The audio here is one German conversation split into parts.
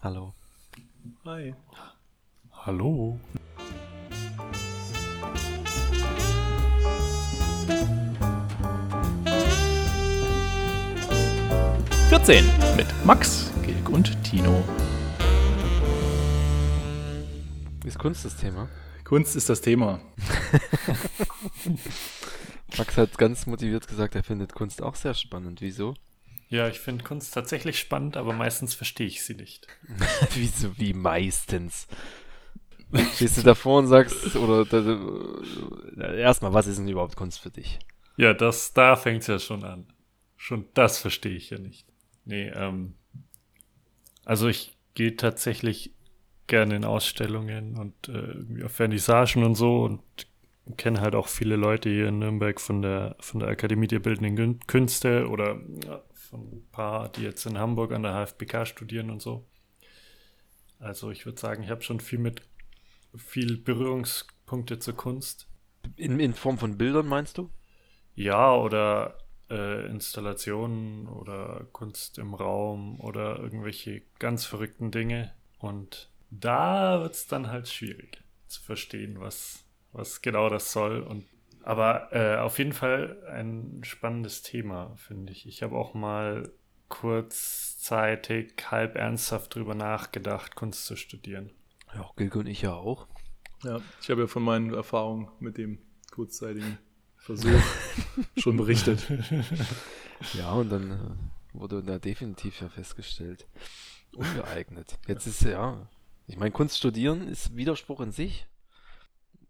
Hallo. Hi. Hallo. Vierzehn mit Max, Gilg und Tino. Ist Kunst das Thema? Kunst ist das Thema. Max hat ganz motiviert gesagt, er findet Kunst auch sehr spannend. Wieso? Ja, ich finde Kunst tatsächlich spannend, aber meistens verstehe ich sie nicht. Wieso wie meistens? Stehst du davor und sagst, oder äh, erstmal, was ist denn überhaupt Kunst für dich? Ja, das, da fängt es ja schon an. Schon das verstehe ich ja nicht. Nee, ähm, also ich gehe tatsächlich gerne in Ausstellungen und äh, irgendwie auf Vernissagen und so und kenne halt auch viele Leute hier in Nürnberg von der, von der Akademie der Bildenden Künste oder von ein paar, die jetzt in Hamburg an der HFBK studieren und so. Also ich würde sagen, ich habe schon viel mit viel Berührungspunkte zur Kunst. In, in Form von Bildern meinst du? Ja, oder äh, Installationen oder Kunst im Raum oder irgendwelche ganz verrückten Dinge. Und da wird es dann halt schwierig zu verstehen, was, was genau das soll. Und aber äh, auf jeden Fall ein spannendes Thema, finde ich. Ich habe auch mal kurzzeitig halb ernsthaft drüber nachgedacht, Kunst zu studieren. Ja, Gilke und ich ja auch. Ja, ich habe ja von meinen Erfahrungen mit dem kurzzeitigen Versuch schon berichtet. Ja, und dann äh, wurde da definitiv ja festgestellt, ungeeignet. Jetzt ist ja, ich meine, Kunst studieren ist Widerspruch in sich.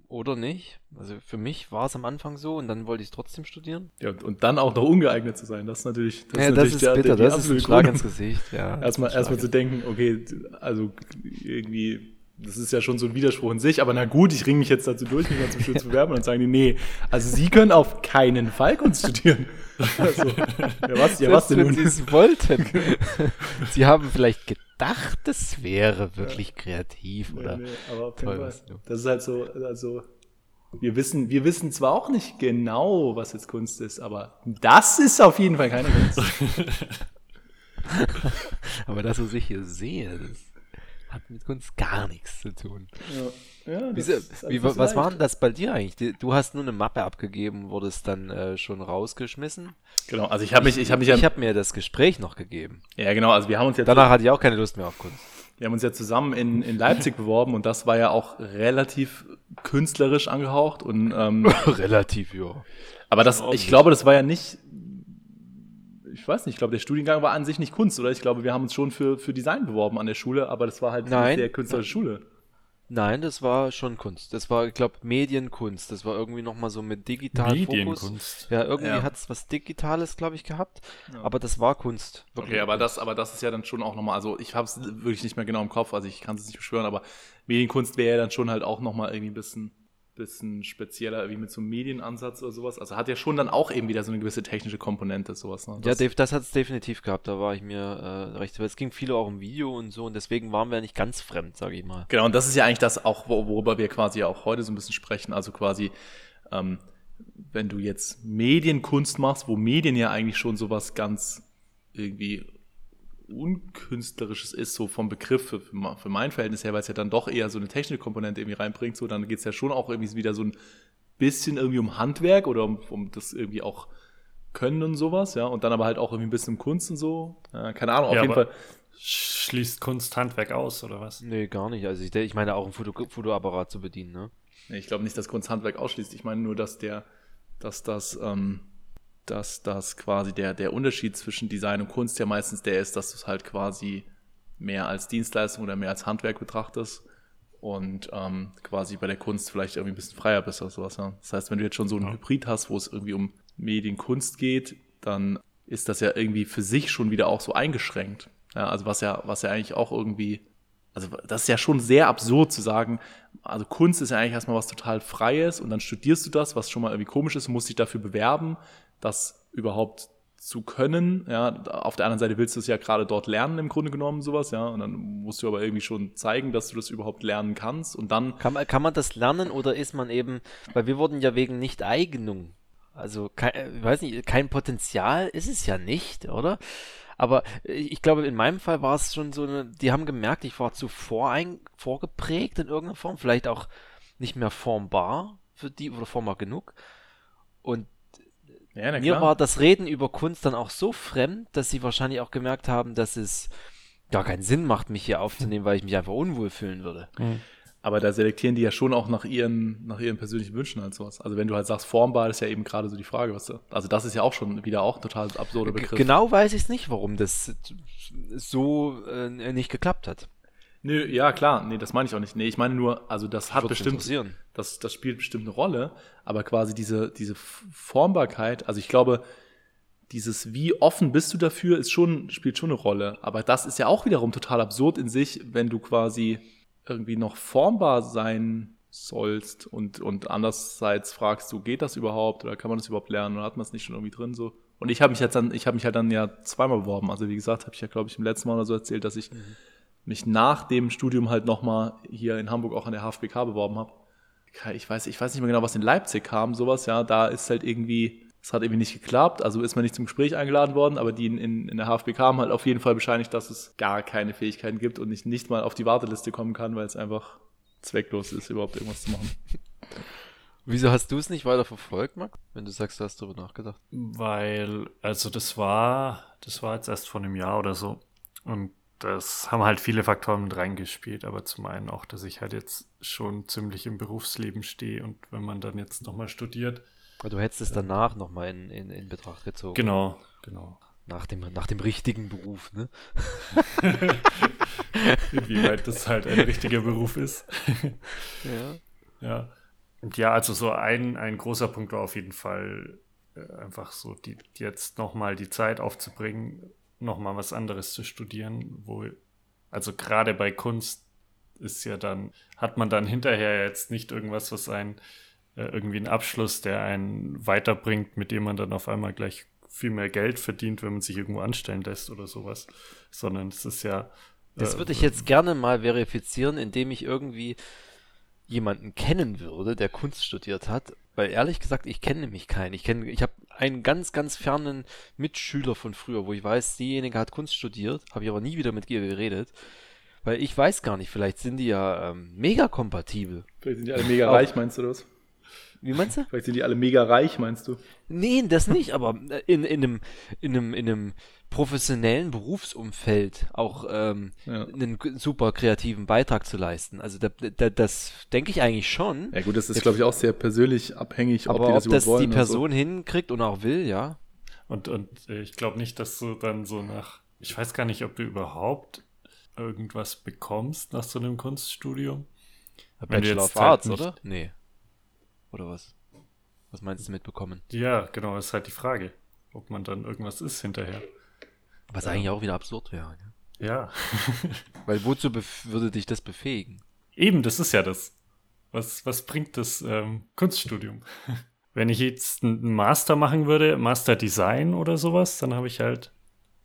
Oder nicht? Also für mich war es am Anfang so und dann wollte ich es trotzdem studieren. Ja, und dann auch noch ungeeignet zu sein, das ist natürlich. Das ja, ist, natürlich das ist der, bitter, der, das ist ein Schlag ins Gesicht, ja. Erstmal, erstmal zu denken, okay, also irgendwie das ist ja schon so ein Widerspruch in sich, aber na gut, ich ringe mich jetzt dazu durch, mich mal zum Schutz zu bewerben und dann sagen die, nee, also sie können auf keinen Fall Kunst studieren. Also, ja, was, ja, was denn wenn sie es wollten. sie haben vielleicht gedacht, es wäre wirklich ja. kreativ nee, oder nee, aber toll. Was, das ist halt so, also wir wissen, wir wissen zwar auch nicht genau, was jetzt Kunst ist, aber das ist auf jeden Fall keine Kunst. aber das, was ich hier sehe, das hat mit Kunst gar nichts zu tun. Ja, ja Wie, wie, was leicht. war denn das bei dir eigentlich? Du hast nur eine Mappe abgegeben, wurdest dann äh, schon rausgeschmissen. Genau, also ich habe mich, ich habe mich, ich habe mir das Gespräch noch gegeben. Ja, genau, also wir haben uns jetzt. Danach hatte ich auch keine Lust mehr auf Kunst. Wir haben uns ja zusammen in, in Leipzig beworben und das war ja auch relativ künstlerisch angehaucht und ähm, relativ, ja. Aber das, ich glaube, das war ja nicht ich weiß nicht, ich glaube, der Studiengang war an sich nicht Kunst, oder? Ich glaube, wir haben uns schon für, für Design beworben an der Schule, aber das war halt Nein. eine sehr künstlerische Schule. Nein, das war schon Kunst. Das war, ich glaube, Medienkunst. Das war irgendwie nochmal so mit digitalem Fokus. Ja, irgendwie ja. hat es was Digitales, glaube ich, gehabt. Ja. Aber das war Kunst. Okay, aber das, aber das ist ja dann schon auch nochmal, also ich habe es wirklich nicht mehr genau im Kopf, also ich kann es nicht beschwören, aber Medienkunst wäre ja dann schon halt auch nochmal irgendwie ein bisschen bisschen spezieller, wie mit so einem Medienansatz oder sowas. Also hat ja schon dann auch eben wieder so eine gewisse technische Komponente, sowas. Ne? ja, Dave, das hat es definitiv gehabt. Da war ich mir äh, recht. Es ging viel auch um Video und so und deswegen waren wir nicht ganz fremd, sage ich mal. Genau, und das ist ja eigentlich das auch, worüber wir quasi auch heute so ein bisschen sprechen. Also quasi, ähm, wenn du jetzt Medienkunst machst, wo Medien ja eigentlich schon sowas ganz irgendwie unkünstlerisches ist, so vom Begriff für, für mein Verhältnis her, weil es ja dann doch eher so eine technische Komponente irgendwie reinbringt, so dann geht es ja schon auch irgendwie wieder so ein bisschen irgendwie um Handwerk oder um, um das irgendwie auch Können und sowas, ja, und dann aber halt auch irgendwie ein bisschen um Kunst und so. Ja, keine Ahnung, auf ja, jeden Fall. Schließt Kunst Handwerk aus, oder was? Nee, gar nicht. Also ich, ich meine auch ein Foto, Fotoapparat zu bedienen, ne? Nee, ich glaube nicht, dass Kunst Handwerk ausschließt. Ich meine nur, dass der, dass das, ähm, dass das quasi der, der Unterschied zwischen Design und Kunst ja meistens der ist, dass du es halt quasi mehr als Dienstleistung oder mehr als Handwerk betrachtest und ähm, quasi bei der Kunst vielleicht irgendwie ein bisschen freier bist oder sowas. Ja. Das heißt, wenn du jetzt schon so einen ja. Hybrid hast, wo es irgendwie um Medienkunst geht, dann ist das ja irgendwie für sich schon wieder auch so eingeschränkt. Ja, also was ja, was ja eigentlich auch irgendwie, also das ist ja schon sehr absurd zu sagen, also Kunst ist ja eigentlich erstmal was total Freies und dann studierst du das, was schon mal irgendwie komisch ist und musst dich dafür bewerben das überhaupt zu können. Ja, auf der anderen Seite willst du es ja gerade dort lernen, im Grunde genommen, sowas, ja. Und dann musst du aber irgendwie schon zeigen, dass du das überhaupt lernen kannst. Und dann. Kann man, kann man das lernen oder ist man eben, weil wir wurden ja wegen Nicht-Eignung, also kein, weiß nicht, kein Potenzial ist es ja nicht, oder? Aber ich glaube, in meinem Fall war es schon so die haben gemerkt, ich war zu ein, vorgeprägt in irgendeiner Form, vielleicht auch nicht mehr formbar für die oder formbar genug. Und ja, mir war das Reden über Kunst dann auch so fremd, dass sie wahrscheinlich auch gemerkt haben, dass es gar keinen Sinn macht, mich hier aufzunehmen, weil ich mich einfach unwohl fühlen würde. Mhm. Aber da selektieren die ja schon auch nach ihren, nach ihren persönlichen Wünschen halt sowas. Also wenn du halt sagst, formbar ist ja eben gerade so die Frage, was du. Also das ist ja auch schon wieder auch ein total absurder Begriff. Genau weiß ich es nicht, warum das so äh, nicht geklappt hat. Nö, ja, klar, nee, das meine ich auch nicht. Nee, ich meine nur, also das hat bestimmt, das, das spielt bestimmt eine Rolle, aber quasi diese, diese Formbarkeit, also ich glaube, dieses wie offen bist du dafür, ist schon, spielt schon eine Rolle. Aber das ist ja auch wiederum total absurd in sich, wenn du quasi irgendwie noch formbar sein sollst und, und andererseits fragst du, geht das überhaupt oder kann man das überhaupt lernen oder hat man es nicht schon irgendwie drin so? Und ich habe mich jetzt dann, ich habe mich halt dann ja zweimal beworben. Also wie gesagt, habe ich ja glaube ich im letzten Mal oder so erzählt, dass ich mhm. mich nach dem Studium halt nochmal hier in Hamburg auch an der HFBK beworben habe. Ich weiß, ich weiß nicht mehr genau, was in Leipzig kam, sowas, ja, da ist halt irgendwie, es hat irgendwie nicht geklappt, also ist man nicht zum Gespräch eingeladen worden, aber die in, in, in der HFBK haben halt auf jeden Fall bescheinigt, dass es gar keine Fähigkeiten gibt und ich nicht mal auf die Warteliste kommen kann, weil es einfach zwecklos ist, überhaupt irgendwas zu machen. Wieso hast du es nicht weiter verfolgt, Max? Wenn du sagst, du hast darüber nachgedacht. Weil, also das war, das war jetzt erst vor einem Jahr oder so. Und das haben halt viele Faktoren mit reingespielt, aber zum einen auch, dass ich halt jetzt schon ziemlich im Berufsleben stehe und wenn man dann jetzt nochmal studiert, Du hättest es danach nochmal in, in, in Betracht gezogen. Genau, genau. Nach dem, nach dem richtigen Beruf, ne? Inwieweit das halt ein richtiger Beruf ist. ja. Ja. Und ja, also so ein, ein großer Punkt war auf jeden Fall äh, einfach so, die, jetzt nochmal die Zeit aufzubringen, nochmal was anderes zu studieren, wo, also gerade bei Kunst ist ja dann, hat man dann hinterher jetzt nicht irgendwas, was ein äh, irgendwie einen Abschluss, der einen weiterbringt, mit dem man dann auf einmal gleich viel mehr Geld verdient, wenn man sich irgendwo anstellen lässt oder sowas. Sondern es ist ja. Das äh, würde ich jetzt gerne mal verifizieren, indem ich irgendwie jemanden kennen würde, der Kunst studiert hat, weil ehrlich gesagt, ich kenne nämlich keinen. Ich kenne, ich habe einen ganz, ganz fernen Mitschüler von früher, wo ich weiß, diejenige hat Kunst studiert, habe ich aber nie wieder mit ihr geredet, weil ich weiß gar nicht, vielleicht sind die ja ähm, mega kompatibel. Vielleicht sind die alle mega reich, meinst du das? Wie meinst du? Vielleicht sind die alle mega reich, meinst du? Nee, das nicht, aber in, in, einem, in, einem, in einem professionellen Berufsumfeld auch ähm, ja. einen super kreativen Beitrag zu leisten. Also da, da, das denke ich eigentlich schon. Ja gut, das ist, glaube ich, auch sehr persönlich abhängig, ob aber die das ob das wollen die Person so. hinkriegt und auch will, ja. Und, und ich glaube nicht, dass du dann so nach, ich weiß gar nicht, ob du überhaupt irgendwas bekommst nach so einem Kunststudium. Bachelor of Arts, halt oder? Nee. Oder was? Was meinst du mitbekommen? Ja, genau, das ist halt die Frage, ob man dann irgendwas ist hinterher. Was ja. eigentlich auch wieder absurd wäre. Ne? Ja. Weil wozu würde dich das befähigen? Eben, das ist ja das. Was, was bringt das ähm, Kunststudium? Wenn ich jetzt einen Master machen würde, Master Design oder sowas, dann habe ich halt,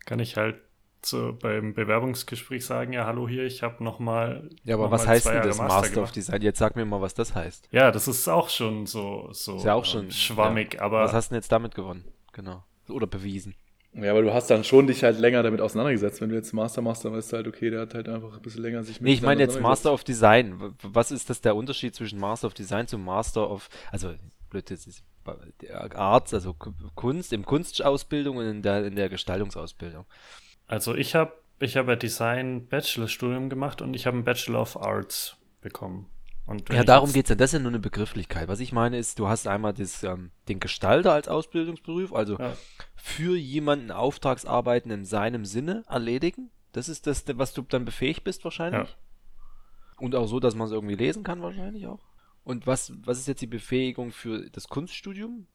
kann ich halt so beim Bewerbungsgespräch sagen, ja, hallo hier, ich habe nochmal. Ja, aber was heißt denn das Master, Master of Design? Jetzt sag mir mal, was das heißt. Ja, das ist auch schon so, so ist ja auch schon, schwammig, ja. aber. Was hast du denn jetzt damit gewonnen? Genau. Oder bewiesen. Ja, aber du hast dann schon dich halt länger damit auseinandergesetzt. Wenn du jetzt Master machst, dann weißt du halt, okay, der hat halt einfach ein bisschen länger sich mit Nee, ich meine jetzt Master of Design. Was ist das der Unterschied zwischen Master of Design zu Master of, also blöd, das ist Arts, also Kunst, im Kunstausbildung und in der, in der Gestaltungsausbildung. Also ich habe ich hab ja Design Bachelorstudium gemacht und ich habe einen Bachelor of Arts bekommen. ja, darum geht es ja. Das ist ja nur eine Begrifflichkeit. Was ich meine ist, du hast einmal das, ähm, den Gestalter als Ausbildungsberuf, also ja. für jemanden Auftragsarbeiten in seinem Sinne erledigen. Das ist das, was du dann befähigt bist wahrscheinlich. Ja. Und auch so, dass man es irgendwie lesen kann wahrscheinlich auch. Und was, was ist jetzt die Befähigung für das Kunststudium?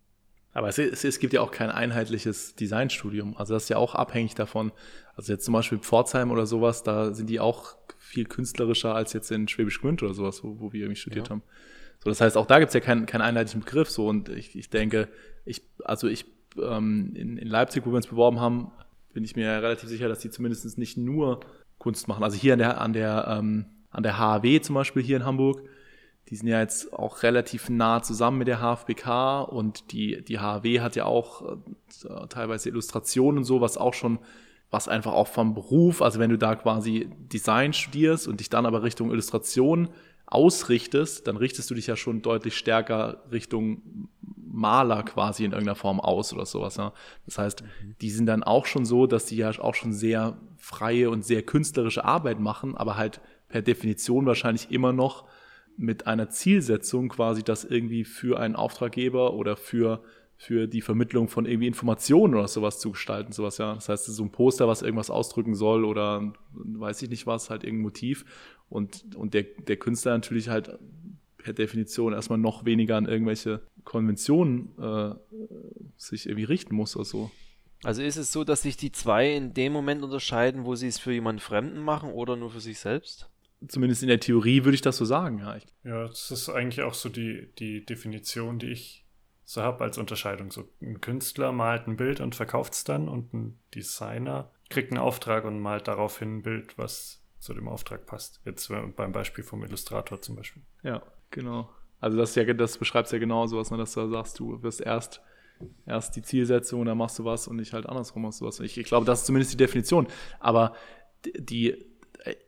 Aber es, es, es, gibt ja auch kein einheitliches Designstudium. Also das ist ja auch abhängig davon. Also jetzt zum Beispiel Pforzheim oder sowas, da sind die auch viel künstlerischer als jetzt in Schwäbisch Gmünd oder sowas, wo, wo wir irgendwie studiert ja. haben. So, das heißt, auch da gibt es ja keinen, keinen einheitlichen Begriff. So und ich, ich denke, ich, also ich ähm, in, in Leipzig, wo wir uns beworben haben, bin ich mir relativ sicher, dass die zumindest nicht nur Kunst machen. Also hier an der, an der, ähm, an der HAW zum Beispiel hier in Hamburg, die sind ja jetzt auch relativ nah zusammen mit der HFBK und die, die HW hat ja auch äh, teilweise Illustrationen und so, was auch schon was einfach auch vom Beruf, also wenn du da quasi Design studierst und dich dann aber Richtung Illustration ausrichtest, dann richtest du dich ja schon deutlich stärker Richtung Maler quasi in irgendeiner Form aus oder sowas. Ja. Das heißt, mhm. die sind dann auch schon so, dass die ja auch schon sehr freie und sehr künstlerische Arbeit machen, aber halt per Definition wahrscheinlich immer noch mit einer Zielsetzung quasi das irgendwie für einen Auftraggeber oder für für die Vermittlung von irgendwie Informationen oder sowas zu gestalten, sowas, ja. Das heißt, so ein Poster, was irgendwas ausdrücken soll oder weiß ich nicht was, halt irgendein Motiv. Und, und der, der Künstler natürlich halt per Definition erstmal noch weniger an irgendwelche Konventionen äh, sich irgendwie richten muss oder so. Also ist es so, dass sich die zwei in dem Moment unterscheiden, wo sie es für jemanden Fremden machen oder nur für sich selbst? Zumindest in der Theorie würde ich das so sagen, ja. Ja, das ist eigentlich auch so die, die Definition, die ich so habe als Unterscheidung. So ein Künstler malt ein Bild und verkauft es dann und ein Designer kriegt einen Auftrag und malt daraufhin ein Bild, was zu dem Auftrag passt. Jetzt beim Beispiel vom Illustrator zum Beispiel. Ja, genau. Also das, ja, das beschreibt ja genau ne, dass du sagst, du wirst erst, erst die Zielsetzung und dann machst du was und nicht halt andersrum machst du was. Ich, ich glaube, das ist zumindest die Definition. Aber die,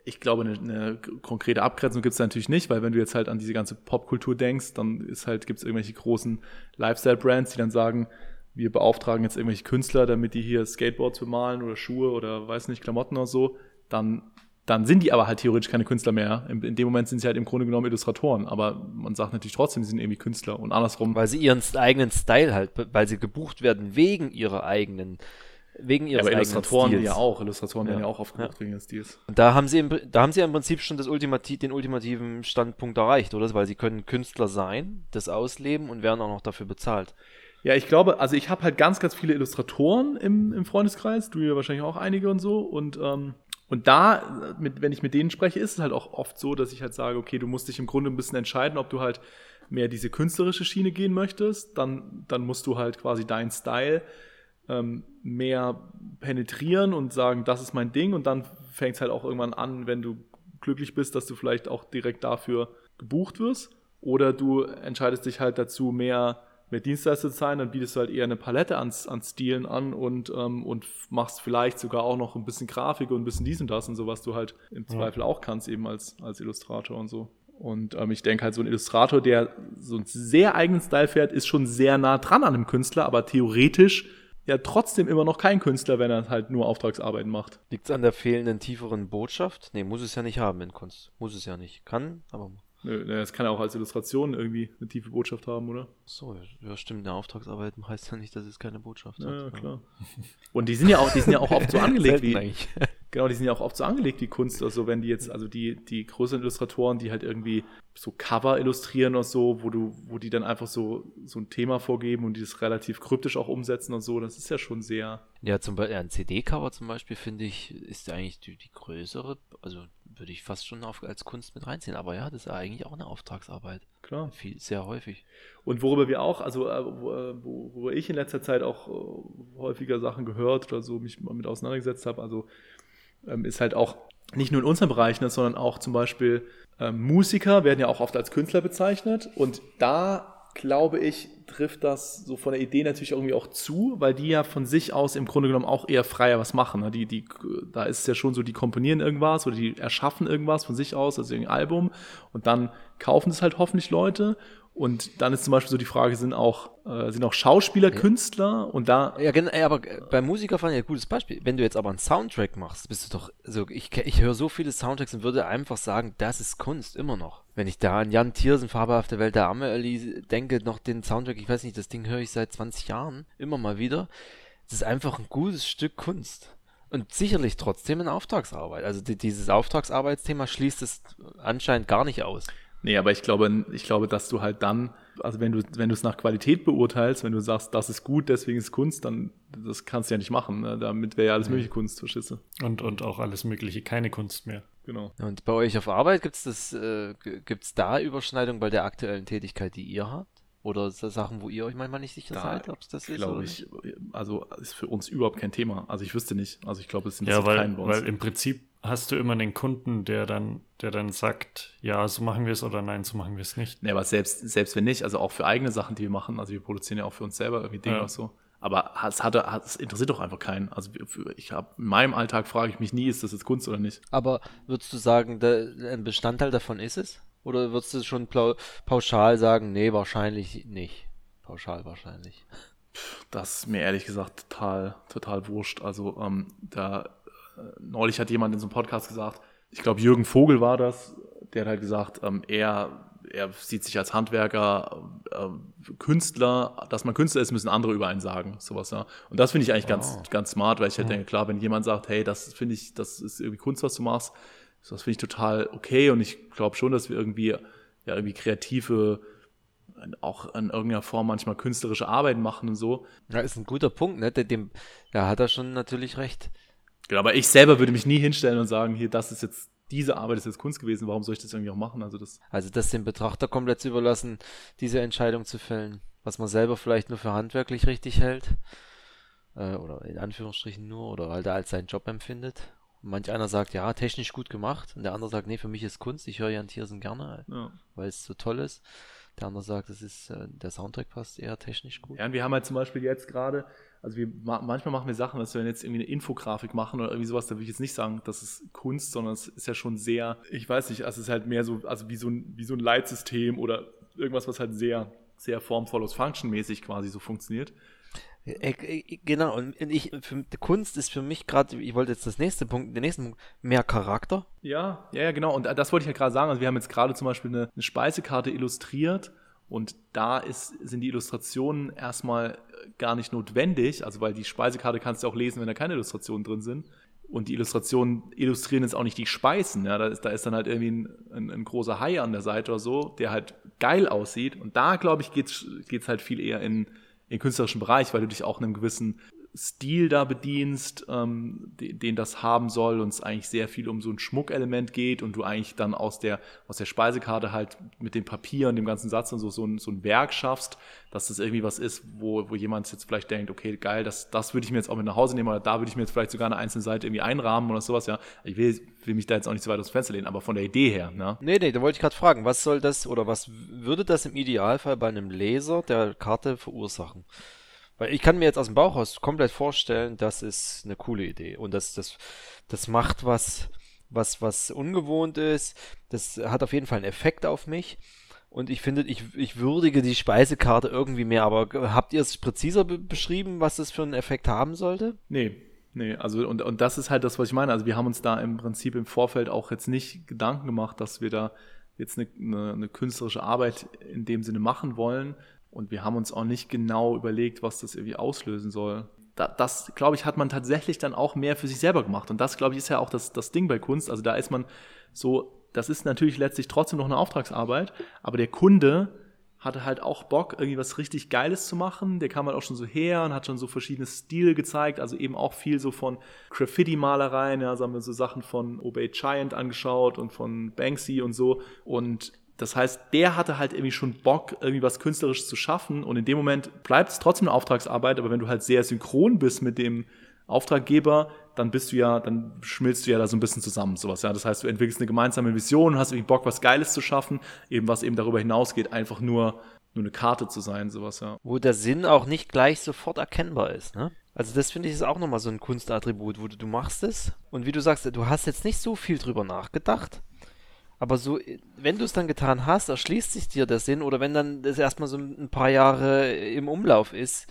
ich glaube, eine, eine konkrete Abgrenzung gibt es natürlich nicht, weil wenn du jetzt halt an diese ganze Popkultur denkst, dann ist halt, gibt es irgendwelche großen Lifestyle-Brands, die dann sagen, wir beauftragen jetzt irgendwelche Künstler, damit die hier Skateboards bemalen oder Schuhe oder weiß nicht, Klamotten oder so, dann, dann sind die aber halt theoretisch keine Künstler mehr. In, in, dem Moment sind sie halt im Grunde genommen Illustratoren, aber man sagt natürlich trotzdem, sie sind irgendwie Künstler und andersrum. Weil sie ihren eigenen Style halt, weil sie gebucht werden wegen ihrer eigenen wegen ihres ja, aber Illustratoren Stils. ja auch. Illustratoren ja. werden ja auch aufgebucht ja. wegen des Stils. Und da haben sie im, da haben sie im Prinzip schon das Ultimati den ultimativen Standpunkt erreicht, oder? Weil sie können Künstler sein, das ausleben und werden auch noch dafür bezahlt. Ja, ich glaube, also ich habe halt ganz, ganz viele Illustratoren im, im Freundeskreis, du ja wahrscheinlich auch einige und so. Und, ähm, und da, mit, wenn ich mit denen spreche, ist es halt auch oft so, dass ich halt sage, okay, du musst dich im Grunde ein bisschen entscheiden, ob du halt mehr diese künstlerische Schiene gehen möchtest, dann, dann musst du halt quasi deinen Style ähm, mehr penetrieren und sagen, das ist mein Ding und dann fängt es halt auch irgendwann an, wenn du glücklich bist, dass du vielleicht auch direkt dafür gebucht wirst oder du entscheidest dich halt dazu, mehr, mehr Dienstleister zu sein, dann bietest du halt eher eine Palette an, an Stilen an und, ähm, und machst vielleicht sogar auch noch ein bisschen Grafik und ein bisschen dies und das und so, was du halt im Zweifel ja. auch kannst, eben als, als Illustrator und so. Und ähm, ich denke halt, so ein Illustrator, der so einen sehr eigenen Style fährt, ist schon sehr nah dran an einem Künstler, aber theoretisch ja trotzdem immer noch kein Künstler, wenn er halt nur Auftragsarbeiten macht. Liegt es an der fehlenden tieferen Botschaft? Nee, muss es ja nicht haben in Kunst. Muss es ja nicht. Kann, aber. Nö, das kann ja auch als Illustration irgendwie eine tiefe Botschaft haben, oder? So, ja, stimmt. Eine Auftragsarbeit heißt ja nicht, dass es keine Botschaft ja, hat. Ja, klar. Und die sind ja auch, die sind ja auch oft so angelegt wie. Genau, die sind ja auch oft so angelegt wie Kunst. Also wenn die jetzt, also die, die größeren Illustratoren, die halt irgendwie so Cover illustrieren oder so, wo du, wo die dann einfach so, so ein Thema vorgeben und die das relativ kryptisch auch umsetzen und so, das ist ja schon sehr. Ja, zum Beispiel ein CD-Cover zum Beispiel, finde ich, ist eigentlich die, die größere, also würde ich fast schon auf, als Kunst mit reinziehen. Aber ja, das ist eigentlich auch eine Auftragsarbeit. Klar. Viel, sehr häufig. Und worüber wir auch, also äh, äh, wo, wo ich in letzter Zeit auch äh, häufiger Sachen gehört oder so mich mal mit auseinandergesetzt habe, also ähm, ist halt auch nicht nur in unserem Bereich, ne, sondern auch zum Beispiel ähm, Musiker werden ja auch oft als Künstler bezeichnet. Und da glaube ich, trifft das so von der Idee natürlich irgendwie auch zu, weil die ja von sich aus im Grunde genommen auch eher freier was machen. Ne? Die, die, da ist es ja schon so, die komponieren irgendwas oder die erschaffen irgendwas von sich aus, also irgendein Album und dann kaufen es halt hoffentlich Leute und dann ist zum Beispiel so die Frage, sind auch, äh, sind auch Schauspieler ja. Künstler und da. Ja, genau, aber bei Musiker fand ich ein gutes Beispiel. Wenn du jetzt aber einen Soundtrack machst, bist du doch, also ich, ich höre so viele Soundtracks und würde einfach sagen, das ist Kunst, immer noch. Wenn ich da an Jan Thiersen, Fabelhafte Welt der Amelie denke, noch den Soundtrack, ich weiß nicht, das Ding höre ich seit 20 Jahren, immer mal wieder. Das ist einfach ein gutes Stück Kunst. Und sicherlich trotzdem eine Auftragsarbeit. Also die, dieses Auftragsarbeitsthema schließt es anscheinend gar nicht aus. Nee, aber ich glaube, ich glaube, dass du halt dann, also wenn du, wenn du es nach Qualität beurteilst, wenn du sagst, das ist gut, deswegen ist Kunst, dann das kannst du ja nicht machen. Ne? Damit wäre ja alles mögliche Kunst, du? Und, und auch alles mögliche, keine Kunst mehr. Genau. Und bei euch auf Arbeit gibt es äh, gibt's da Überschneidung bei der aktuellen Tätigkeit, die ihr habt? Oder Sachen, wo ihr euch manchmal nicht sicher da seid, ob es das ist? Glaube ich, also ist für uns überhaupt kein Thema. Also ich wüsste nicht. Also ich glaube, es sind ja, weil. Weil im Prinzip hast du immer den Kunden, der dann, der dann sagt, ja, so machen wir es oder nein, so machen wir es nicht. Nee, aber selbst, selbst wenn nicht, also auch für eigene Sachen, die wir machen, also wir produzieren ja auch für uns selber irgendwie Dinge ja. auch so. Aber es, hat, es interessiert doch einfach keinen. Also ich habe in meinem Alltag frage ich mich nie, ist das jetzt Kunst oder nicht. Aber würdest du sagen, der, ein Bestandteil davon ist es? Oder würdest du schon pauschal sagen, nee, wahrscheinlich nicht? Pauschal wahrscheinlich. Das ist mir ehrlich gesagt total, total wurscht. Also ähm, da neulich hat jemand in so einem Podcast gesagt, ich glaube Jürgen Vogel war das, der hat halt gesagt, ähm, er er sieht sich als Handwerker, äh, Künstler, dass man Künstler ist, müssen andere über einen sagen, sowas, ja. Und das finde ich eigentlich ganz, oh. ganz smart, weil ich halt mhm. denke, klar, wenn jemand sagt, hey, das finde ich, das ist irgendwie Kunst, was du machst, das finde ich total okay und ich glaube schon, dass wir irgendwie, ja, irgendwie kreative, auch in irgendeiner Form manchmal künstlerische Arbeiten machen und so. Ja, ist ein guter Punkt, ne? Dem, da hat er schon natürlich recht. Genau, aber ich selber würde mich nie hinstellen und sagen, hier, das ist jetzt diese Arbeit ist jetzt Kunst gewesen, warum soll ich das irgendwie auch machen? Also das, also das dem Betrachter komplett zu überlassen, diese Entscheidung zu fällen, was man selber vielleicht nur für handwerklich richtig hält, äh, oder in Anführungsstrichen nur, oder weil er als seinen Job empfindet. Und manch einer sagt, ja, technisch gut gemacht, und der andere sagt, nee, für mich ist Kunst, ich höre Jan Thiersen gerne, ja. weil es so toll ist. Der andere sagt, es ist, äh, der Soundtrack passt eher technisch gut. Ja, und wir haben halt zum Beispiel jetzt gerade, also wir, manchmal machen wir Sachen, dass wir jetzt irgendwie eine Infografik machen oder irgendwie sowas, da würde ich jetzt nicht sagen, das ist Kunst, sondern es ist ja schon sehr, ich weiß nicht, also es ist halt mehr so, also wie so ein, wie so ein Leitsystem oder irgendwas, was halt sehr, sehr formvolles Function-mäßig quasi so funktioniert. Äh, äh, genau, und ich, für, Kunst ist für mich gerade, ich wollte jetzt das nächste Punkt, den nächsten Punkt, mehr Charakter. Ja, ja, ja, genau. Und das wollte ich ja gerade sagen. Also wir haben jetzt gerade zum Beispiel eine, eine Speisekarte illustriert und da ist, sind die Illustrationen erstmal gar nicht notwendig, also weil die Speisekarte kannst du auch lesen, wenn da keine Illustrationen drin sind. Und die Illustrationen illustrieren jetzt auch nicht die Speisen. Ja? Da, ist, da ist dann halt irgendwie ein, ein, ein, großer Hai an der Seite oder so, der halt geil aussieht. Und da, glaube ich, geht es halt viel eher in, in künstlerischen Bereich, weil du dich auch einem gewissen Stil da bedienst, ähm, den, den, das haben soll und es eigentlich sehr viel um so ein Schmuckelement geht und du eigentlich dann aus der, aus der Speisekarte halt mit dem Papier und dem ganzen Satz und so, so ein, so ein Werk schaffst, dass das irgendwie was ist, wo, wo jemand jetzt vielleicht denkt, okay, geil, das, das würde ich mir jetzt auch mit nach Hause nehmen oder da würde ich mir jetzt vielleicht sogar eine einzelne Seite irgendwie einrahmen oder sowas, ja. Ich will, will mich da jetzt auch nicht so weit aus dem Fenster lehnen, aber von der Idee her, ne? Nee, nee, da wollte ich gerade fragen, was soll das oder was würde das im Idealfall bei einem Leser der Karte verursachen? Weil ich kann mir jetzt aus dem Bauch komplett vorstellen, das ist eine coole Idee. Und das, das, das macht was, was, was ungewohnt ist. Das hat auf jeden Fall einen Effekt auf mich. Und ich finde, ich, ich würdige die Speisekarte irgendwie mehr. Aber habt ihr es präziser be beschrieben, was das für einen Effekt haben sollte? Nee, Nee, also und, und das ist halt das, was ich meine. Also wir haben uns da im Prinzip im Vorfeld auch jetzt nicht Gedanken gemacht, dass wir da jetzt eine, eine, eine künstlerische Arbeit in dem Sinne machen wollen, und wir haben uns auch nicht genau überlegt, was das irgendwie auslösen soll. Das, das glaube ich, hat man tatsächlich dann auch mehr für sich selber gemacht. Und das, glaube ich, ist ja auch das, das Ding bei Kunst. Also da ist man so, das ist natürlich letztlich trotzdem noch eine Auftragsarbeit, aber der Kunde hatte halt auch Bock, irgendwie was richtig Geiles zu machen. Der kam halt auch schon so her und hat schon so verschiedene Stile gezeigt, also eben auch viel so von Graffiti-Malereien, ja, so haben wir so Sachen von Obey Giant angeschaut und von Banksy und so. Und das heißt, der hatte halt irgendwie schon Bock, irgendwie was Künstlerisches zu schaffen und in dem Moment bleibt es trotzdem eine Auftragsarbeit, aber wenn du halt sehr synchron bist mit dem Auftraggeber, dann bist du ja, dann schmilzt du ja da so ein bisschen zusammen, sowas, ja. Das heißt, du entwickelst eine gemeinsame Vision, hast irgendwie Bock, was Geiles zu schaffen, eben was eben darüber hinausgeht, einfach nur, nur eine Karte zu sein, sowas, ja. Wo der Sinn auch nicht gleich sofort erkennbar ist, ne? Also das finde ich ist auch nochmal so ein Kunstattribut, wo du, du machst es und wie du sagst, du hast jetzt nicht so viel drüber nachgedacht, aber so, wenn du es dann getan hast, erschließt sich dir der Sinn oder wenn dann das erstmal so ein paar Jahre im Umlauf ist,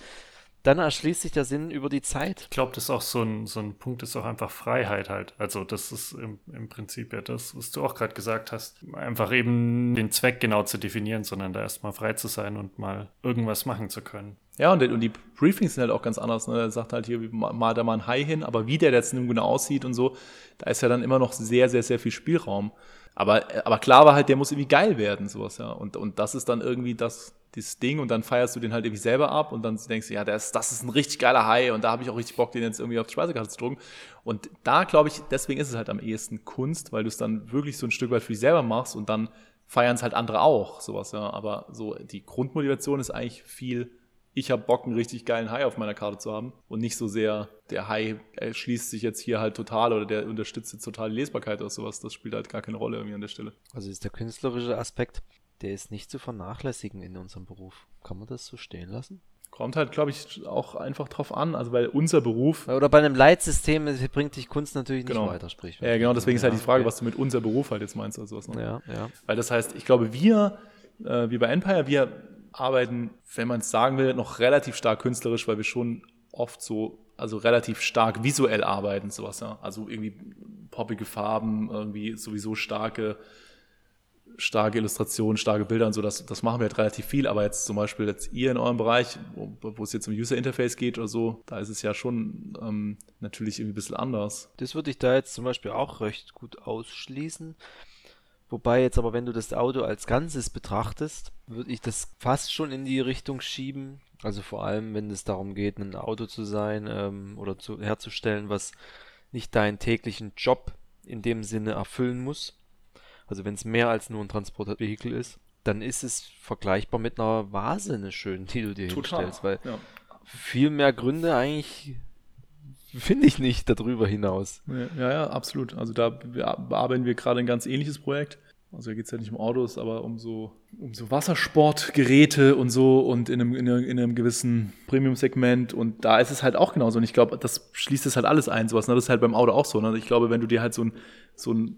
dann erschließt sich der Sinn über die Zeit. Ich glaube, das ist auch so ein, so ein Punkt, ist auch einfach Freiheit halt. Also das ist im, im Prinzip ja das, was du auch gerade gesagt hast. Einfach eben den Zweck genau zu definieren, sondern da erstmal frei zu sein und mal irgendwas machen zu können. Ja, und, und die Briefings sind halt auch ganz anders. Ne? Er sagt halt hier, mal da mal ein Hai hin, aber wie der jetzt nun genau aussieht und so, da ist ja dann immer noch sehr, sehr, sehr viel Spielraum. Aber, aber klar war halt, der muss irgendwie geil werden, sowas, ja. Und, und das ist dann irgendwie das, dieses Ding und dann feierst du den halt irgendwie selber ab und dann denkst du, ja, das, das ist ein richtig geiler Hai und da habe ich auch richtig Bock, den jetzt irgendwie auf die Speisekarte zu drucken. Und da glaube ich, deswegen ist es halt am ehesten Kunst, weil du es dann wirklich so ein Stück weit für dich selber machst und dann feiern es halt andere auch, sowas, ja. Aber so die Grundmotivation ist eigentlich viel ich habe Bock, einen richtig geilen Hai auf meiner Karte zu haben und nicht so sehr, der Hai schließt sich jetzt hier halt total oder der unterstützt jetzt total die Lesbarkeit oder sowas. Das spielt halt gar keine Rolle irgendwie an der Stelle. Also ist der künstlerische Aspekt, der ist nicht zu vernachlässigen in unserem Beruf. Kann man das so stehen lassen? Kommt halt, glaube ich, auch einfach drauf an. Also, weil unser Beruf. Oder bei einem Leitsystem bringt dich Kunst natürlich nicht Genau. weiter, sprich. Ja, genau, deswegen ist halt die Frage, okay. was du mit unser Beruf halt jetzt meinst oder sowas. Ne? Ja, ja. Weil das heißt, ich glaube, wir, äh, wir bei Empire, wir arbeiten, wenn man es sagen will, noch relativ stark künstlerisch, weil wir schon oft so, also relativ stark visuell arbeiten, sowas, ja. Also irgendwie poppige Farben, irgendwie sowieso starke, starke Illustrationen, starke Bilder und so, das, das machen wir halt relativ viel, aber jetzt zum Beispiel jetzt ihr in eurem Bereich, wo, wo es jetzt um User Interface geht oder so, da ist es ja schon ähm, natürlich irgendwie ein bisschen anders. Das würde ich da jetzt zum Beispiel auch recht gut ausschließen. Wobei jetzt aber, wenn du das Auto als Ganzes betrachtest, würde ich das fast schon in die Richtung schieben. Also vor allem, wenn es darum geht, ein Auto zu sein ähm, oder zu, herzustellen, was nicht deinen täglichen Job in dem Sinne erfüllen muss. Also wenn es mehr als nur ein Transportvehikel ist, dann ist es vergleichbar mit einer Vase, eine schöne, die du dir hinstellst. Weil ja. viel mehr Gründe eigentlich finde ich nicht darüber hinaus. Ja, ja, absolut. Also da bearbeiten wir gerade ein ganz ähnliches Projekt. Also da geht es ja nicht um Autos, aber um so, um so Wassersportgeräte und so und in einem, in einem, in einem gewissen Premium-Segment. Und da ist es halt auch genauso. Und ich glaube, das schließt es halt alles ein, sowas. Ne? Das ist halt beim Auto auch so. Ne? Ich glaube, wenn du dir halt so ein, so ein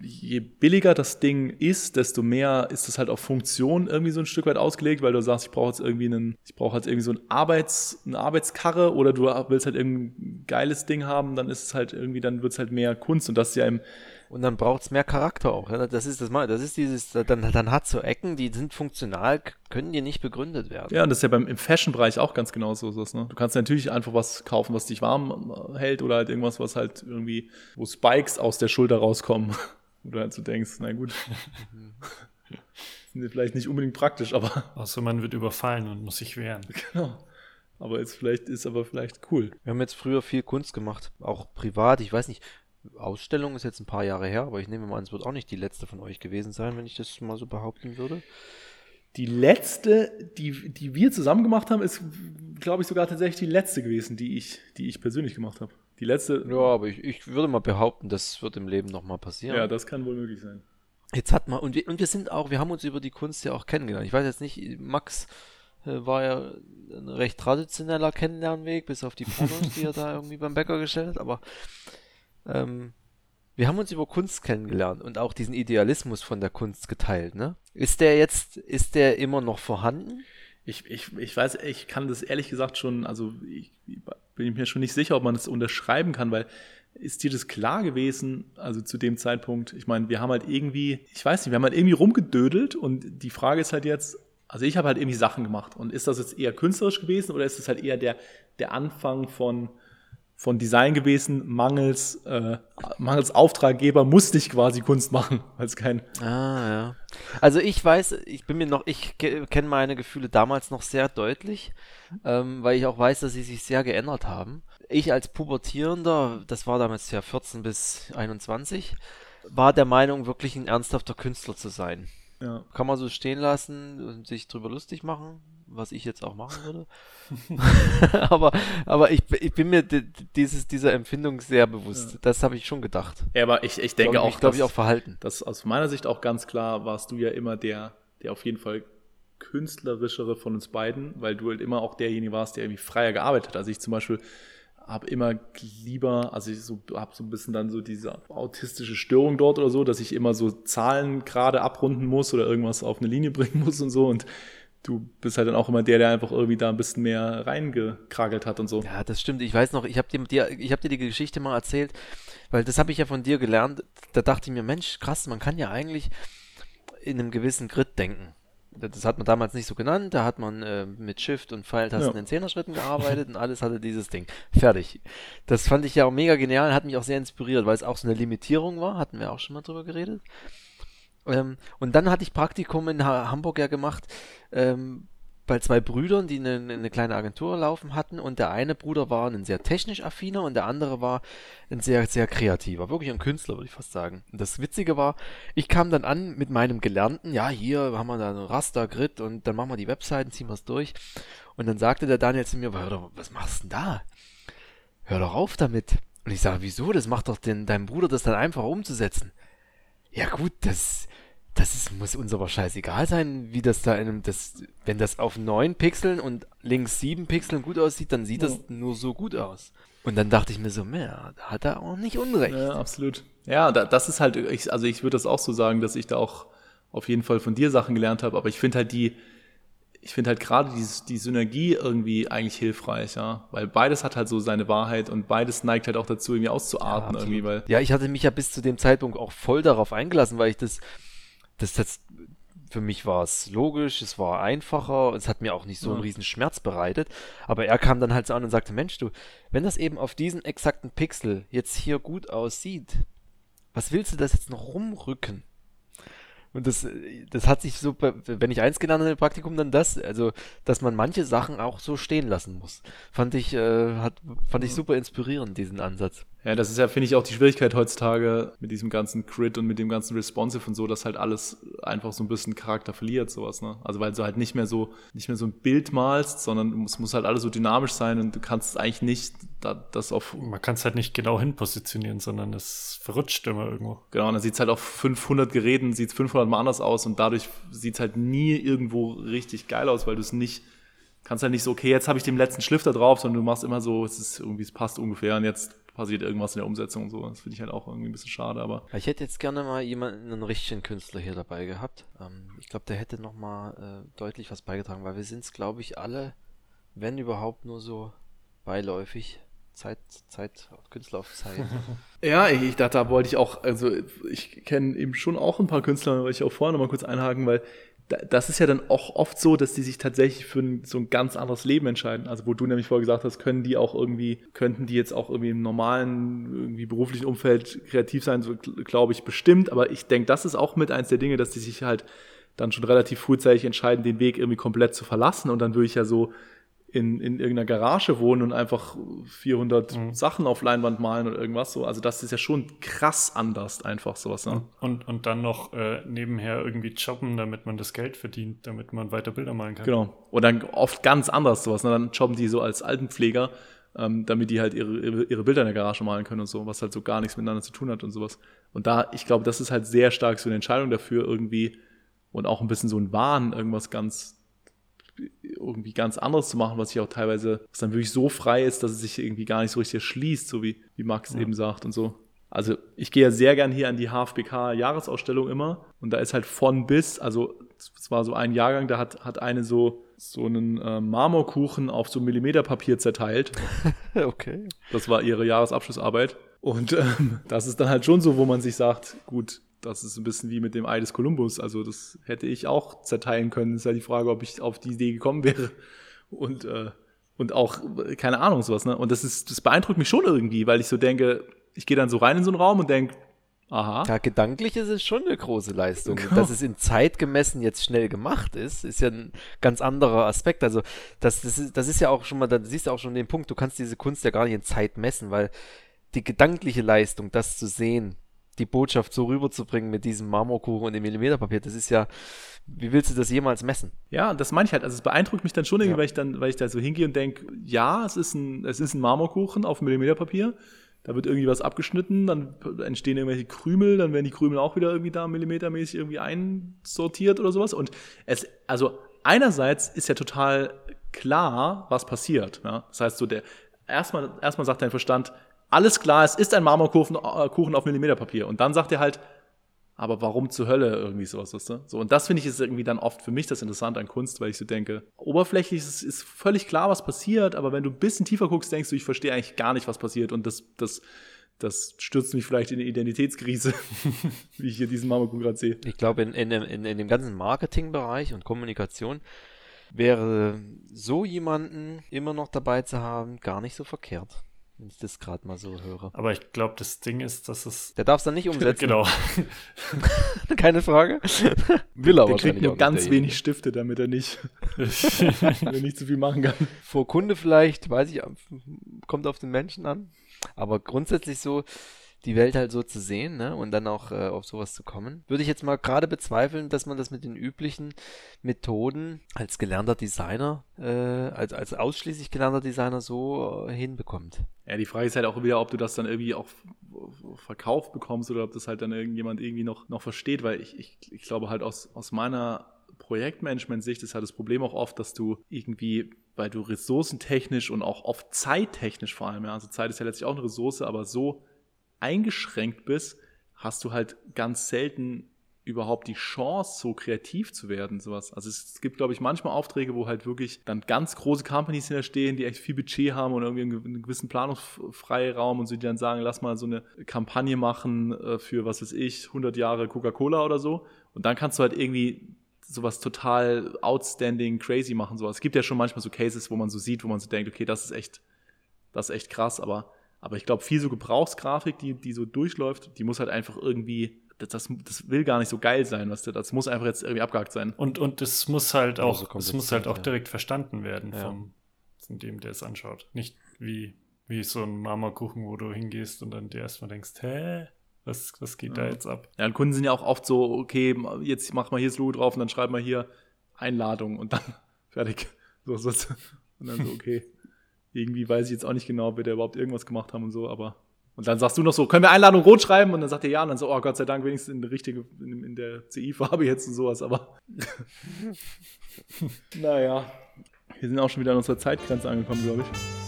je billiger das Ding ist, desto mehr ist es halt auf Funktion irgendwie so ein Stück weit ausgelegt, weil du sagst, ich brauche jetzt irgendwie einen, ich brauche jetzt irgendwie so ein Arbeits, eine Arbeitskarre oder du willst halt irgendein geiles Ding haben, dann ist es halt irgendwie, dann wird es halt mehr Kunst und das ist ja im Und dann braucht es mehr Charakter auch. Ja? Das ist das mal, das ist dieses, dann, dann hat so Ecken, die sind funktional, können dir nicht begründet werden. ja, und das ist ja beim im Fashion-Bereich auch ganz genauso so. Ne? Du kannst natürlich einfach was kaufen, was dich warm äh, hält oder halt irgendwas, was halt irgendwie, wo Spikes aus der Schulter rauskommen. Wo du halt so denkst, na gut. Sind vielleicht nicht unbedingt praktisch, aber Außer man wird überfallen und muss sich wehren. Genau. Aber ist vielleicht, ist aber vielleicht cool. Wir haben jetzt früher viel Kunst gemacht, auch privat. Ich weiß nicht, Ausstellung ist jetzt ein paar Jahre her, aber ich nehme mal an, es wird auch nicht die letzte von euch gewesen sein, wenn ich das mal so behaupten würde. Die letzte, die, die wir zusammen gemacht haben, ist, glaube ich, sogar tatsächlich die letzte gewesen, die ich, die ich persönlich gemacht habe. Die letzte, Ja, aber ich, ich würde mal behaupten, das wird im Leben nochmal passieren. ja, das kann wohl möglich sein. Jetzt hat man, und wir, und wir sind auch, wir haben uns über die Kunst ja auch kennengelernt. Ich weiß jetzt nicht, Max äh, war ja ein recht traditioneller Kennenlernweg, bis auf die Pornos, die er da irgendwie beim Bäcker gestellt hat, aber ähm, wir haben uns über Kunst kennengelernt und auch diesen Idealismus von der Kunst geteilt, ne? Ist der jetzt, ist der immer noch vorhanden? Ich, ich, ich weiß, ich kann das ehrlich gesagt schon, also ich, bin mir schon nicht sicher, ob man das unterschreiben kann, weil ist dir das klar gewesen, also zu dem Zeitpunkt, ich meine, wir haben halt irgendwie, ich weiß nicht, wir haben halt irgendwie rumgedödelt und die Frage ist halt jetzt, also ich habe halt irgendwie Sachen gemacht und ist das jetzt eher künstlerisch gewesen oder ist das halt eher der, der Anfang von, von Design gewesen, mangels, äh, mangels Auftraggeber musste ich quasi Kunst machen, es kein, Ah, ja. Also ich weiß, ich bin mir noch, ich kenne meine Gefühle damals noch sehr deutlich, ähm, weil ich auch weiß, dass sie sich sehr geändert haben. Ich als Pubertierender, das war damals ja 14 bis 21, war der Meinung, wirklich ein ernsthafter Künstler zu sein. Ja. Kann man so stehen lassen und sich drüber lustig machen, was ich jetzt auch machen würde. aber aber ich, ich bin mir di- dieses, dieser Empfindung sehr bewusst. Das habe ich schon gedacht. Ja, aber ich, ich denke auch, ich, glaube ich, dass- auch verhalten. Das aus meiner Sicht auch ganz klar warst du ja immer der, der auf jeden Fall künstlerischere von uns beiden, weil du halt immer auch derjenige warst, der irgendwie freier gearbeitet hat. Also ich zum Beispiel habe immer lieber, also ich so, habe so ein bisschen dann so diese autistische Störung dort oder so, dass ich immer so Zahlen gerade abrunden muss oder irgendwas auf eine Linie bringen muss und so und du bist halt dann auch immer der, der einfach irgendwie da ein bisschen mehr reingekragelt hat und so. Ja, das stimmt. Ich weiß noch, ich habe dir, ich hab dir die Geschichte mal erzählt, weil das habe ich ja von dir gelernt. Da dachte ich mir, Mensch, krass, man kann ja eigentlich in einem gewissen Grid denken. Das hat man damals nicht so genannt. Da hat man äh, mit Shift und Pfeiltasten Ja. in Zehnerschritten gearbeitet und alles hatte dieses Ding. Fertig. Das fand ich ja auch mega genial, hat mich auch sehr inspiriert, weil es auch so eine Limitierung war. Hatten wir auch schon mal drüber geredet. Ähm, und dann hatte ich Praktikum in ha Hamburg ja gemacht ähm, bei zwei Brüdern, die eine, eine kleine Agentur laufen hatten. Und der eine Bruder war ein sehr technisch affiner und der andere war ein sehr, sehr kreativer. Wirklich ein Künstler, würde ich fast sagen. Und das Witzige war, ich kam dann an mit meinem Gelernten. Ja, hier haben wir da ein Raster, Grid und dann machen wir die Webseiten, ziehen wir es durch. Und dann sagte der Daniel zu mir, was machst du denn da? Hör doch auf damit. Und ich sage, wieso? Das macht doch den, deinem Bruder das dann einfach umzusetzen. Ja gut, das, das ist, muss uns aber scheißegal sein, wie das da in einem, das, wenn das auf 9 Pixeln und links 7 Pixeln gut aussieht, dann sieht das nur so gut aus. Und dann dachte ich mir so, mehr, da hat er auch nicht Unrecht. Ja, absolut. Ja, da, das ist halt, ich, also ich würde das auch so sagen, dass ich da auch auf jeden Fall von dir Sachen gelernt habe, aber ich finde halt die, ich finde halt gerade die, die Synergie irgendwie eigentlich hilfreich, ja. Weil beides hat halt so seine Wahrheit und beides neigt halt auch dazu, irgendwie auszuarten Ja, irgendwie, weil. Ja, ich hatte mich ja bis zu dem Zeitpunkt auch voll darauf eingelassen, weil ich das, das, das für mich war es logisch, es war einfacher, es hat mir auch nicht so einen riesen Schmerz bereitet. Aber er kam dann halt so an und sagte, Mensch, du, wenn das eben auf diesen exakten Pixel jetzt hier gut aussieht, was willst du das jetzt noch rumrücken? Und das, das hat sich so, wenn ich eins gelernt habe im Praktikum, dann das, also, dass man manche Sachen auch so stehen lassen muss. Fand ich, äh, hat, fand ich super inspirierend, diesen Ansatz. Ja, das ist ja, finde ich, auch die Schwierigkeit heutzutage mit diesem ganzen Crit und mit dem ganzen Responsive und so, dass halt alles einfach so ein bisschen Charakter verliert, sowas, ne? Also weil du halt nicht mehr so, nicht mehr so ein Bild malst, sondern es muss halt alles so dynamisch sein und du kannst eigentlich nicht da, das auf, Man kann es halt nicht genau hinpositionieren, sondern es verrutscht immer irgendwo. genau, und dann sieht's halt auf 500 Geräten, sieht's 500 Mal anders aus und dadurch sieht's halt nie irgendwo richtig geil aus, weil du es nicht, kannst halt nicht so, okay, jetzt habe ich den letzten Schliff da drauf, sondern du machst immer so, es ist irgendwie, es passt ungefähr und jetzt passiert irgendwas in der Umsetzung und so. Das finde ich halt auch irgendwie ein bisschen schade, aber Ich hätte jetzt gerne mal jemanden, einen richtigen Künstler hier dabei gehabt. Ähm, ich glaube, der hätte noch mal äh, deutlich was beigetragen, weil wir sind es, glaube ich, alle, wenn überhaupt nur so beiläufig. Zeit, Zeit, Künstler auf Zeit. Ja, ich, ich dachte, da wollte ich auch, also ich kenne eben schon auch ein paar Künstler, da wollte ich auch vorher noch mal kurz einhaken, weil das ist ja dann auch oft so, dass die sich tatsächlich für ein, so ein ganz anderes Leben entscheiden. Also wo du nämlich vorher gesagt hast, können die auch irgendwie, könnten die jetzt auch irgendwie im normalen, irgendwie beruflichen Umfeld kreativ sein, so gl- glaube ich bestimmt, aber ich denke, das ist auch mit eins der Dinge, dass die sich halt dann schon relativ frühzeitig entscheiden, den Weg irgendwie komplett zu verlassen. Und dann würde ich ja so in, in irgendeiner Garage wohnen und einfach 400 Sachen auf Leinwand malen oder irgendwas so. Also das ist ja schon krass anders einfach sowas. Ne? Und, und dann noch äh, nebenher irgendwie jobben, damit man das Geld verdient, damit man weiter Bilder malen kann. Genau. Und dann oft ganz anders sowas. Ne? Dann jobben die so als Altenpfleger, ähm, damit die halt ihre, ihre, ihre Bilder in der Garage malen können und so, was halt so gar nichts miteinander zu tun hat und sowas. Und da, ich glaube, das ist halt sehr stark so eine Entscheidung dafür irgendwie und auch ein bisschen so ein Wahn, irgendwas ganz irgendwie ganz anderes zu machen, was sich auch teilweise, was dann wirklich so frei ist, dass es sich irgendwie gar nicht so richtig erschließt, so wie, wie Max eben sagt und so. Also ich gehe ja sehr gern hier an die HFBK-Jahresausstellung immer und da ist halt von bis, also es war so ein Jahrgang, da hat, hat eine so, so einen äh, Marmorkuchen auf so Millimeterpapier zerteilt. okay. Das war ihre Jahresabschlussarbeit. Und ähm, das ist dann halt schon so, wo man sich sagt, gut, das ist ein bisschen wie mit dem Ei des Kolumbus. Also das hätte ich auch zerteilen können. Ist ja die Frage, ob ich auf die Idee gekommen wäre. Und, äh, und auch, keine Ahnung, sowas. Ne? Und das ist, das beeindruckt mich schon irgendwie, weil ich so denke, ich gehe dann so rein in so einen Raum und denke, aha. Ja, gedanklich ist es schon eine große Leistung. Genau. Dass es in Zeit gemessen jetzt schnell gemacht ist, ist ja ein ganz anderer Aspekt. Also, das, das, ist, das ist ja auch schon mal, da siehst du auch schon den Punkt, du kannst diese Kunst ja gar nicht in Zeit messen, weil die gedankliche Leistung, das zu sehen, die Botschaft so rüberzubringen mit diesem Marmorkuchen und dem Millimeterpapier, das ist ja, wie willst du das jemals messen? Ja, das meine ich halt. Also es beeindruckt mich dann schon irgendwie, Ja. weil ich dann, weil ich da so hingehe und denke, ja, es ist ein, es ist ein Marmorkuchen auf Millimeterpapier. Da wird irgendwie was abgeschnitten, dann entstehen irgendwelche Krümel, dann werden die Krümel auch wieder irgendwie da millimetermäßig irgendwie einsortiert oder sowas. Und es, also einerseits ist ja total klar, was passiert. Ja? Das heißt, so der, erstmal, erstmal sagt dein Verstand, alles klar, es ist ein Marmorkuchen äh, Kuchen auf Millimeterpapier. Und dann sagt er halt, aber warum zur Hölle irgendwie sowas, weißt du? So, und das finde ich ist irgendwie dann oft für mich das Interessante an Kunst, weil ich so denke, oberflächlich ist, ist völlig klar, was passiert, aber wenn du ein bisschen tiefer guckst, denkst du, ich verstehe eigentlich gar nicht, was passiert und das, das, das stürzt mich vielleicht in eine Identitätskrise, wie ich hier diesen Marmorkuchen gerade sehe. Ich glaube, in, in, in, in dem ganzen Marketingbereich und Kommunikation wäre so jemanden immer noch dabei zu haben, gar nicht so verkehrt. Wenn ich das gerade mal so höre. Aber ich glaube, das Ding ist, dass es. Der darf es dann nicht umsetzen. genau. Keine Frage. Will er Der kriegt nur ganz wenig Stifte, damit er nicht, damit er nicht zu viel machen kann. Vor Kunde vielleicht, weiß ich, kommt auf den Menschen an. Aber grundsätzlich so, die Welt halt so zu sehen, ne? Und dann auch äh, auf sowas zu kommen. Würde ich jetzt mal gerade bezweifeln, dass man das mit den üblichen Methoden als gelernter Designer, äh, als, als ausschließlich gelernter Designer so äh, hinbekommt. Ja, die Frage ist halt auch wieder, ob du das dann irgendwie auch verkauft bekommst oder ob das halt dann irgendjemand irgendwie noch, noch versteht, weil ich, ich, ich glaube halt aus, aus meiner Projektmanagement-Sicht ist halt das Problem auch oft, dass du irgendwie, weil du ressourcentechnisch und auch oft zeittechnisch vor allem, ja, also Zeit ist ja letztlich auch eine Ressource, aber so eingeschränkt bist, hast du halt ganz selten überhaupt die Chance, so kreativ zu werden, sowas. Also es gibt, glaube ich, manchmal Aufträge, wo halt wirklich dann ganz große Companies hinterstehen, die echt viel Budget haben und irgendwie einen gewissen Planungsfreiraum und sie dann sagen, lass mal so eine Kampagne machen äh, für, was weiß ich, 100 Jahre Coca-Cola oder so. Und dann kannst du halt irgendwie sowas total outstanding, crazy machen, sowas. Es gibt ja schon manchmal so Cases, wo man so sieht, wo man so denkt, okay, das ist echt, das ist echt krass, aber aber ich glaube, viel so Gebrauchsgrafik, die, die so durchläuft, die muss halt einfach irgendwie, das, das, das will gar nicht so geil sein, was das muss einfach jetzt irgendwie abgehakt sein. Und, und es muss halt auch, es muss halt auch direkt verstanden werden ja. vom, von dem, der es anschaut. Nicht wie, wie so ein Marmorkuchen, wo du hingehst und dann dir erstmal denkst, hä? Was, was geht ja. da jetzt ab? Ja, und Kunden sind ja auch oft so, okay, jetzt mach mal hier das Logo drauf und dann schreib mal hier Einladung und dann fertig. So, so, und dann so, okay irgendwie weiß ich jetzt auch nicht genau, ob wir da überhaupt irgendwas gemacht haben und so, aber. Und dann sagst du noch so, können wir Einladung rot schreiben? Und dann sagt er ja, und dann so, oh Gott sei Dank, wenigstens in der richtige, in, in der CI-Farbe jetzt und sowas, aber. naja. Wir sind auch schon wieder an unserer Zeitgrenze angekommen, glaube ich.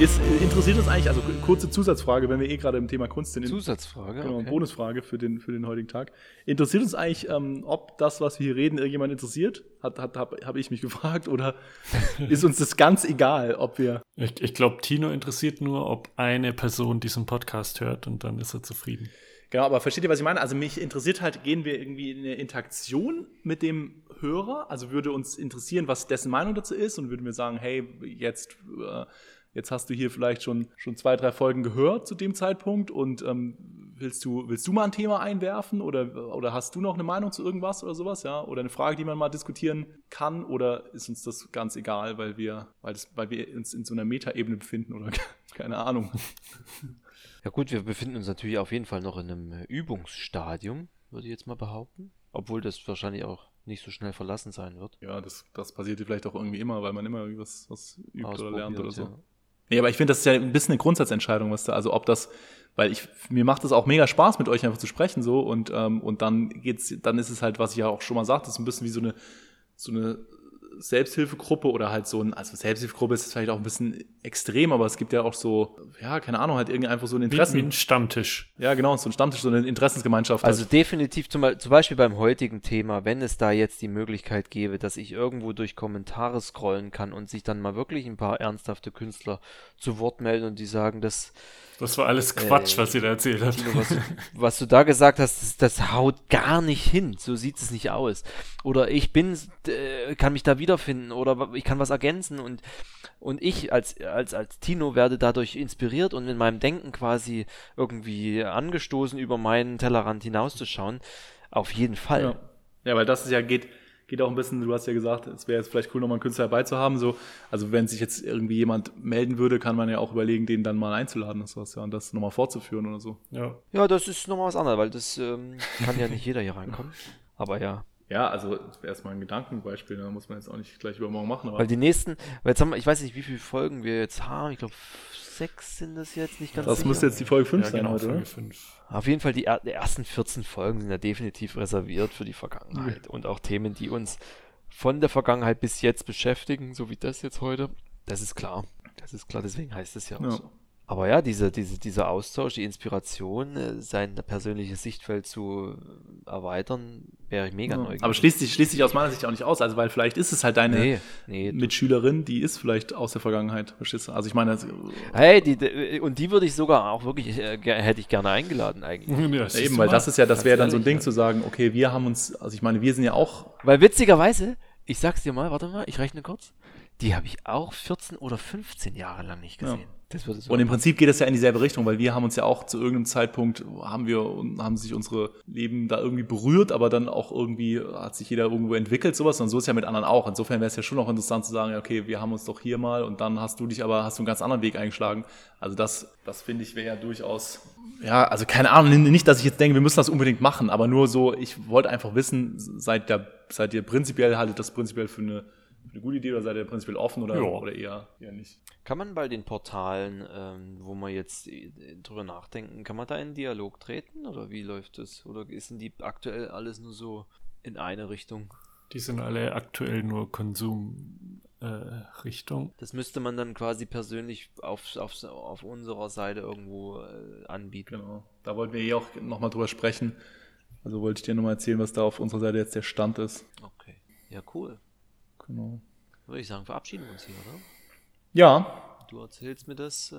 Ist, interessiert uns eigentlich, also kurze Zusatzfrage, wenn wir eh gerade im Thema Kunst sind. Zusatzfrage? Genau, okay. Bonusfrage für den, für den heutigen Tag. Interessiert uns eigentlich, ähm, ob das, was wir hier reden, irgendjemand interessiert? Hat, hat, Habe hab ich mich gefragt oder ist uns das ganz egal, ob wir. Ich, ich glaube, Tino interessiert nur, ob eine Person diesen Podcast hört und dann ist er zufrieden. Genau, aber versteht ihr, was ich meine? Also mich interessiert halt, gehen wir irgendwie in eine Interaktion mit dem Hörer? Also würde uns interessieren, was dessen Meinung dazu ist und würden wir sagen, hey, jetzt äh, Jetzt hast du hier vielleicht schon, schon zwei, drei Folgen gehört zu dem Zeitpunkt und ähm, willst, du, willst du mal ein Thema einwerfen oder, oder hast du noch eine Meinung zu irgendwas oder sowas, ja? Oder eine Frage, die man mal diskutieren kann oder ist uns das ganz egal, weil wir, weil, das, weil wir uns in so einer Metaebene befinden oder keine Ahnung. Ja gut, wir befinden uns natürlich auf jeden Fall noch in einem Übungsstadium, würde ich jetzt mal behaupten. Obwohl das wahrscheinlich auch nicht so schnell verlassen sein wird. Ja, das, das passiert vielleicht auch irgendwie immer, weil man immer was, was übt oder lernt oder so. Ja. Nee, aber ich finde, das ist ja ein bisschen eine Grundsatzentscheidung, was da, also ob das, weil ich, mir macht es auch mega Spaß, mit euch einfach zu sprechen, so, und, ähm, und dann geht's, dann ist es halt, was ich ja auch schon mal sagte, ist ein bisschen wie so eine, so eine Selbsthilfegruppe oder halt so ein, also Selbsthilfegruppe ist vielleicht auch ein bisschen extrem, aber es gibt ja auch so, ja, keine Ahnung, halt irgendwie einfach so ein Interessen. Wie ein Stammtisch. Ja, genau, so ein Stammtisch, so eine Interessensgemeinschaft. Also halt. definitiv zum, zum, Beispiel beim heutigen Thema, wenn es da jetzt die Möglichkeit gäbe, dass ich irgendwo durch Kommentare scrollen kann und sich dann mal wirklich ein paar ernsthafte Künstler zu Wort melden und die sagen, dass das war alles Quatsch, äh, was ihr da erzählt habt. Was, was, du da gesagt hast, das, das, haut gar nicht hin. So sieht es nicht aus. Oder ich bin, äh, kann mich da wiederfinden oder ich kann was ergänzen und, und ich als, als, als Tino werde dadurch inspiriert und in meinem Denken quasi irgendwie angestoßen, über meinen Tellerrand hinauszuschauen. Auf jeden Fall. Ja, ja weil das ist ja geht geht auch ein bisschen, du hast ja gesagt, es wäre jetzt vielleicht cool, nochmal einen Künstler dabei zu haben. So. Also wenn sich jetzt irgendwie jemand melden würde, kann man ja auch überlegen, den dann mal einzuladen und sowas, ja, und das nochmal fortzuführen oder so. Ja, ja das ist nochmal was anderes, weil das ähm, kann ja nicht jeder hier reinkommen. Aber ja. Ja, also erstmal ein Gedankenbeispiel, da muss man jetzt auch nicht gleich übermorgen machen. weil die nächsten, weil jetzt haben wir, ich weiß nicht, wie viele Folgen wir jetzt haben, ich glaube sechs sind das jetzt nicht ganz Das sicher. muss jetzt die Folge 5 ja, sein genau, heute, Folge 5. Auf jeden Fall, die, die, ersten 14 Folgen sind ja definitiv reserviert für die Vergangenheit. Und auch Themen, die uns von der Vergangenheit bis jetzt beschäftigen, so wie das jetzt heute. Das ist klar. Das ist klar, deswegen heißt es ja auch ja. so. Aber ja, diese, diese, dieser Austausch, die Inspiration, äh, sein persönliches Sichtfeld zu erweitern, wäre ich mega ja. neugierig. Aber schließt sich, schließt sich aus meiner Sicht auch nicht aus, also weil vielleicht ist es halt deine nee, nee, Mitschülerin, die ist vielleicht aus der Vergangenheit, verstehst du? Also ich meine... Also, hey, die, die, und die würde ich sogar auch wirklich, äh, hätte ich gerne eingeladen eigentlich. Ja, ja eben, weil das ist ja, das wäre dann so ein Ding zu sagen, okay, wir haben uns, also ich meine, wir sind ja auch... Weil witzigerweise, ich sag's dir mal, warte mal, ich rechne kurz, die habe ich auch 14 oder 15 Jahre lang nicht gesehen. Das würde so Und im Prinzip geht es ja in dieselbe Richtung, weil wir haben uns ja auch zu irgendeinem Zeitpunkt, haben wir, haben sich unsere Leben da irgendwie berührt, aber dann auch irgendwie hat sich jeder irgendwo entwickelt, sowas. Und so ist ja mit anderen auch. Insofern wäre es ja schon auch interessant zu sagen, okay, wir haben uns doch hier mal und dann hast du dich aber, hast du einen ganz anderen Weg eingeschlagen. Also das, das finde ich wäre ja durchaus, ja, also keine Ahnung, nicht, dass ich jetzt denke, wir müssen das unbedingt machen, aber nur so, ich wollte einfach wissen, seid, der, seid ihr prinzipiell, haltet das prinzipiell für eine, eine gute Idee oder seid ihr prinzipiell offen oder, Ja. oder eher, eher nicht? Kann man bei den Portalen, ähm, wo wir jetzt äh, drüber nachdenken, kann man da in Dialog treten oder wie läuft das? Oder sind die aktuell alles nur so in eine Richtung? Die sind alle aktuell nur Konsum-Richtung. Äh, Richtung. Das müsste man dann quasi persönlich auf, auf, auf unserer Seite irgendwo äh, anbieten. Genau. Da wollten wir eh auch nochmal drüber sprechen. Also wollte ich dir nochmal erzählen, was da auf unserer Seite jetzt der Stand ist. Okay. Ja, cool. Genau. Würde ich sagen, verabschieden wir uns hier, oder? Ja, Du erzählst mir das äh,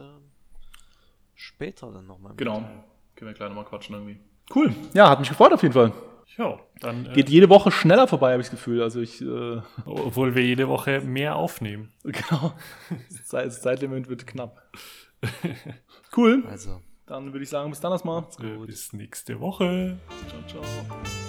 später dann nochmal. genau. Können wir gleich nochmal quatschen irgendwie. Cool. Ja, hat mich gefreut auf jeden Fall. Ja, dann. Äh, Geht jede Woche schneller vorbei, habe ich das Gefühl. Also ich, äh, obwohl wir jede Woche mehr aufnehmen. genau. Das Zeitlimit wird knapp. Cool. Also, Dann würde ich sagen, bis dann erstmal. Äh, bis nächste Woche. Ciao, ciao.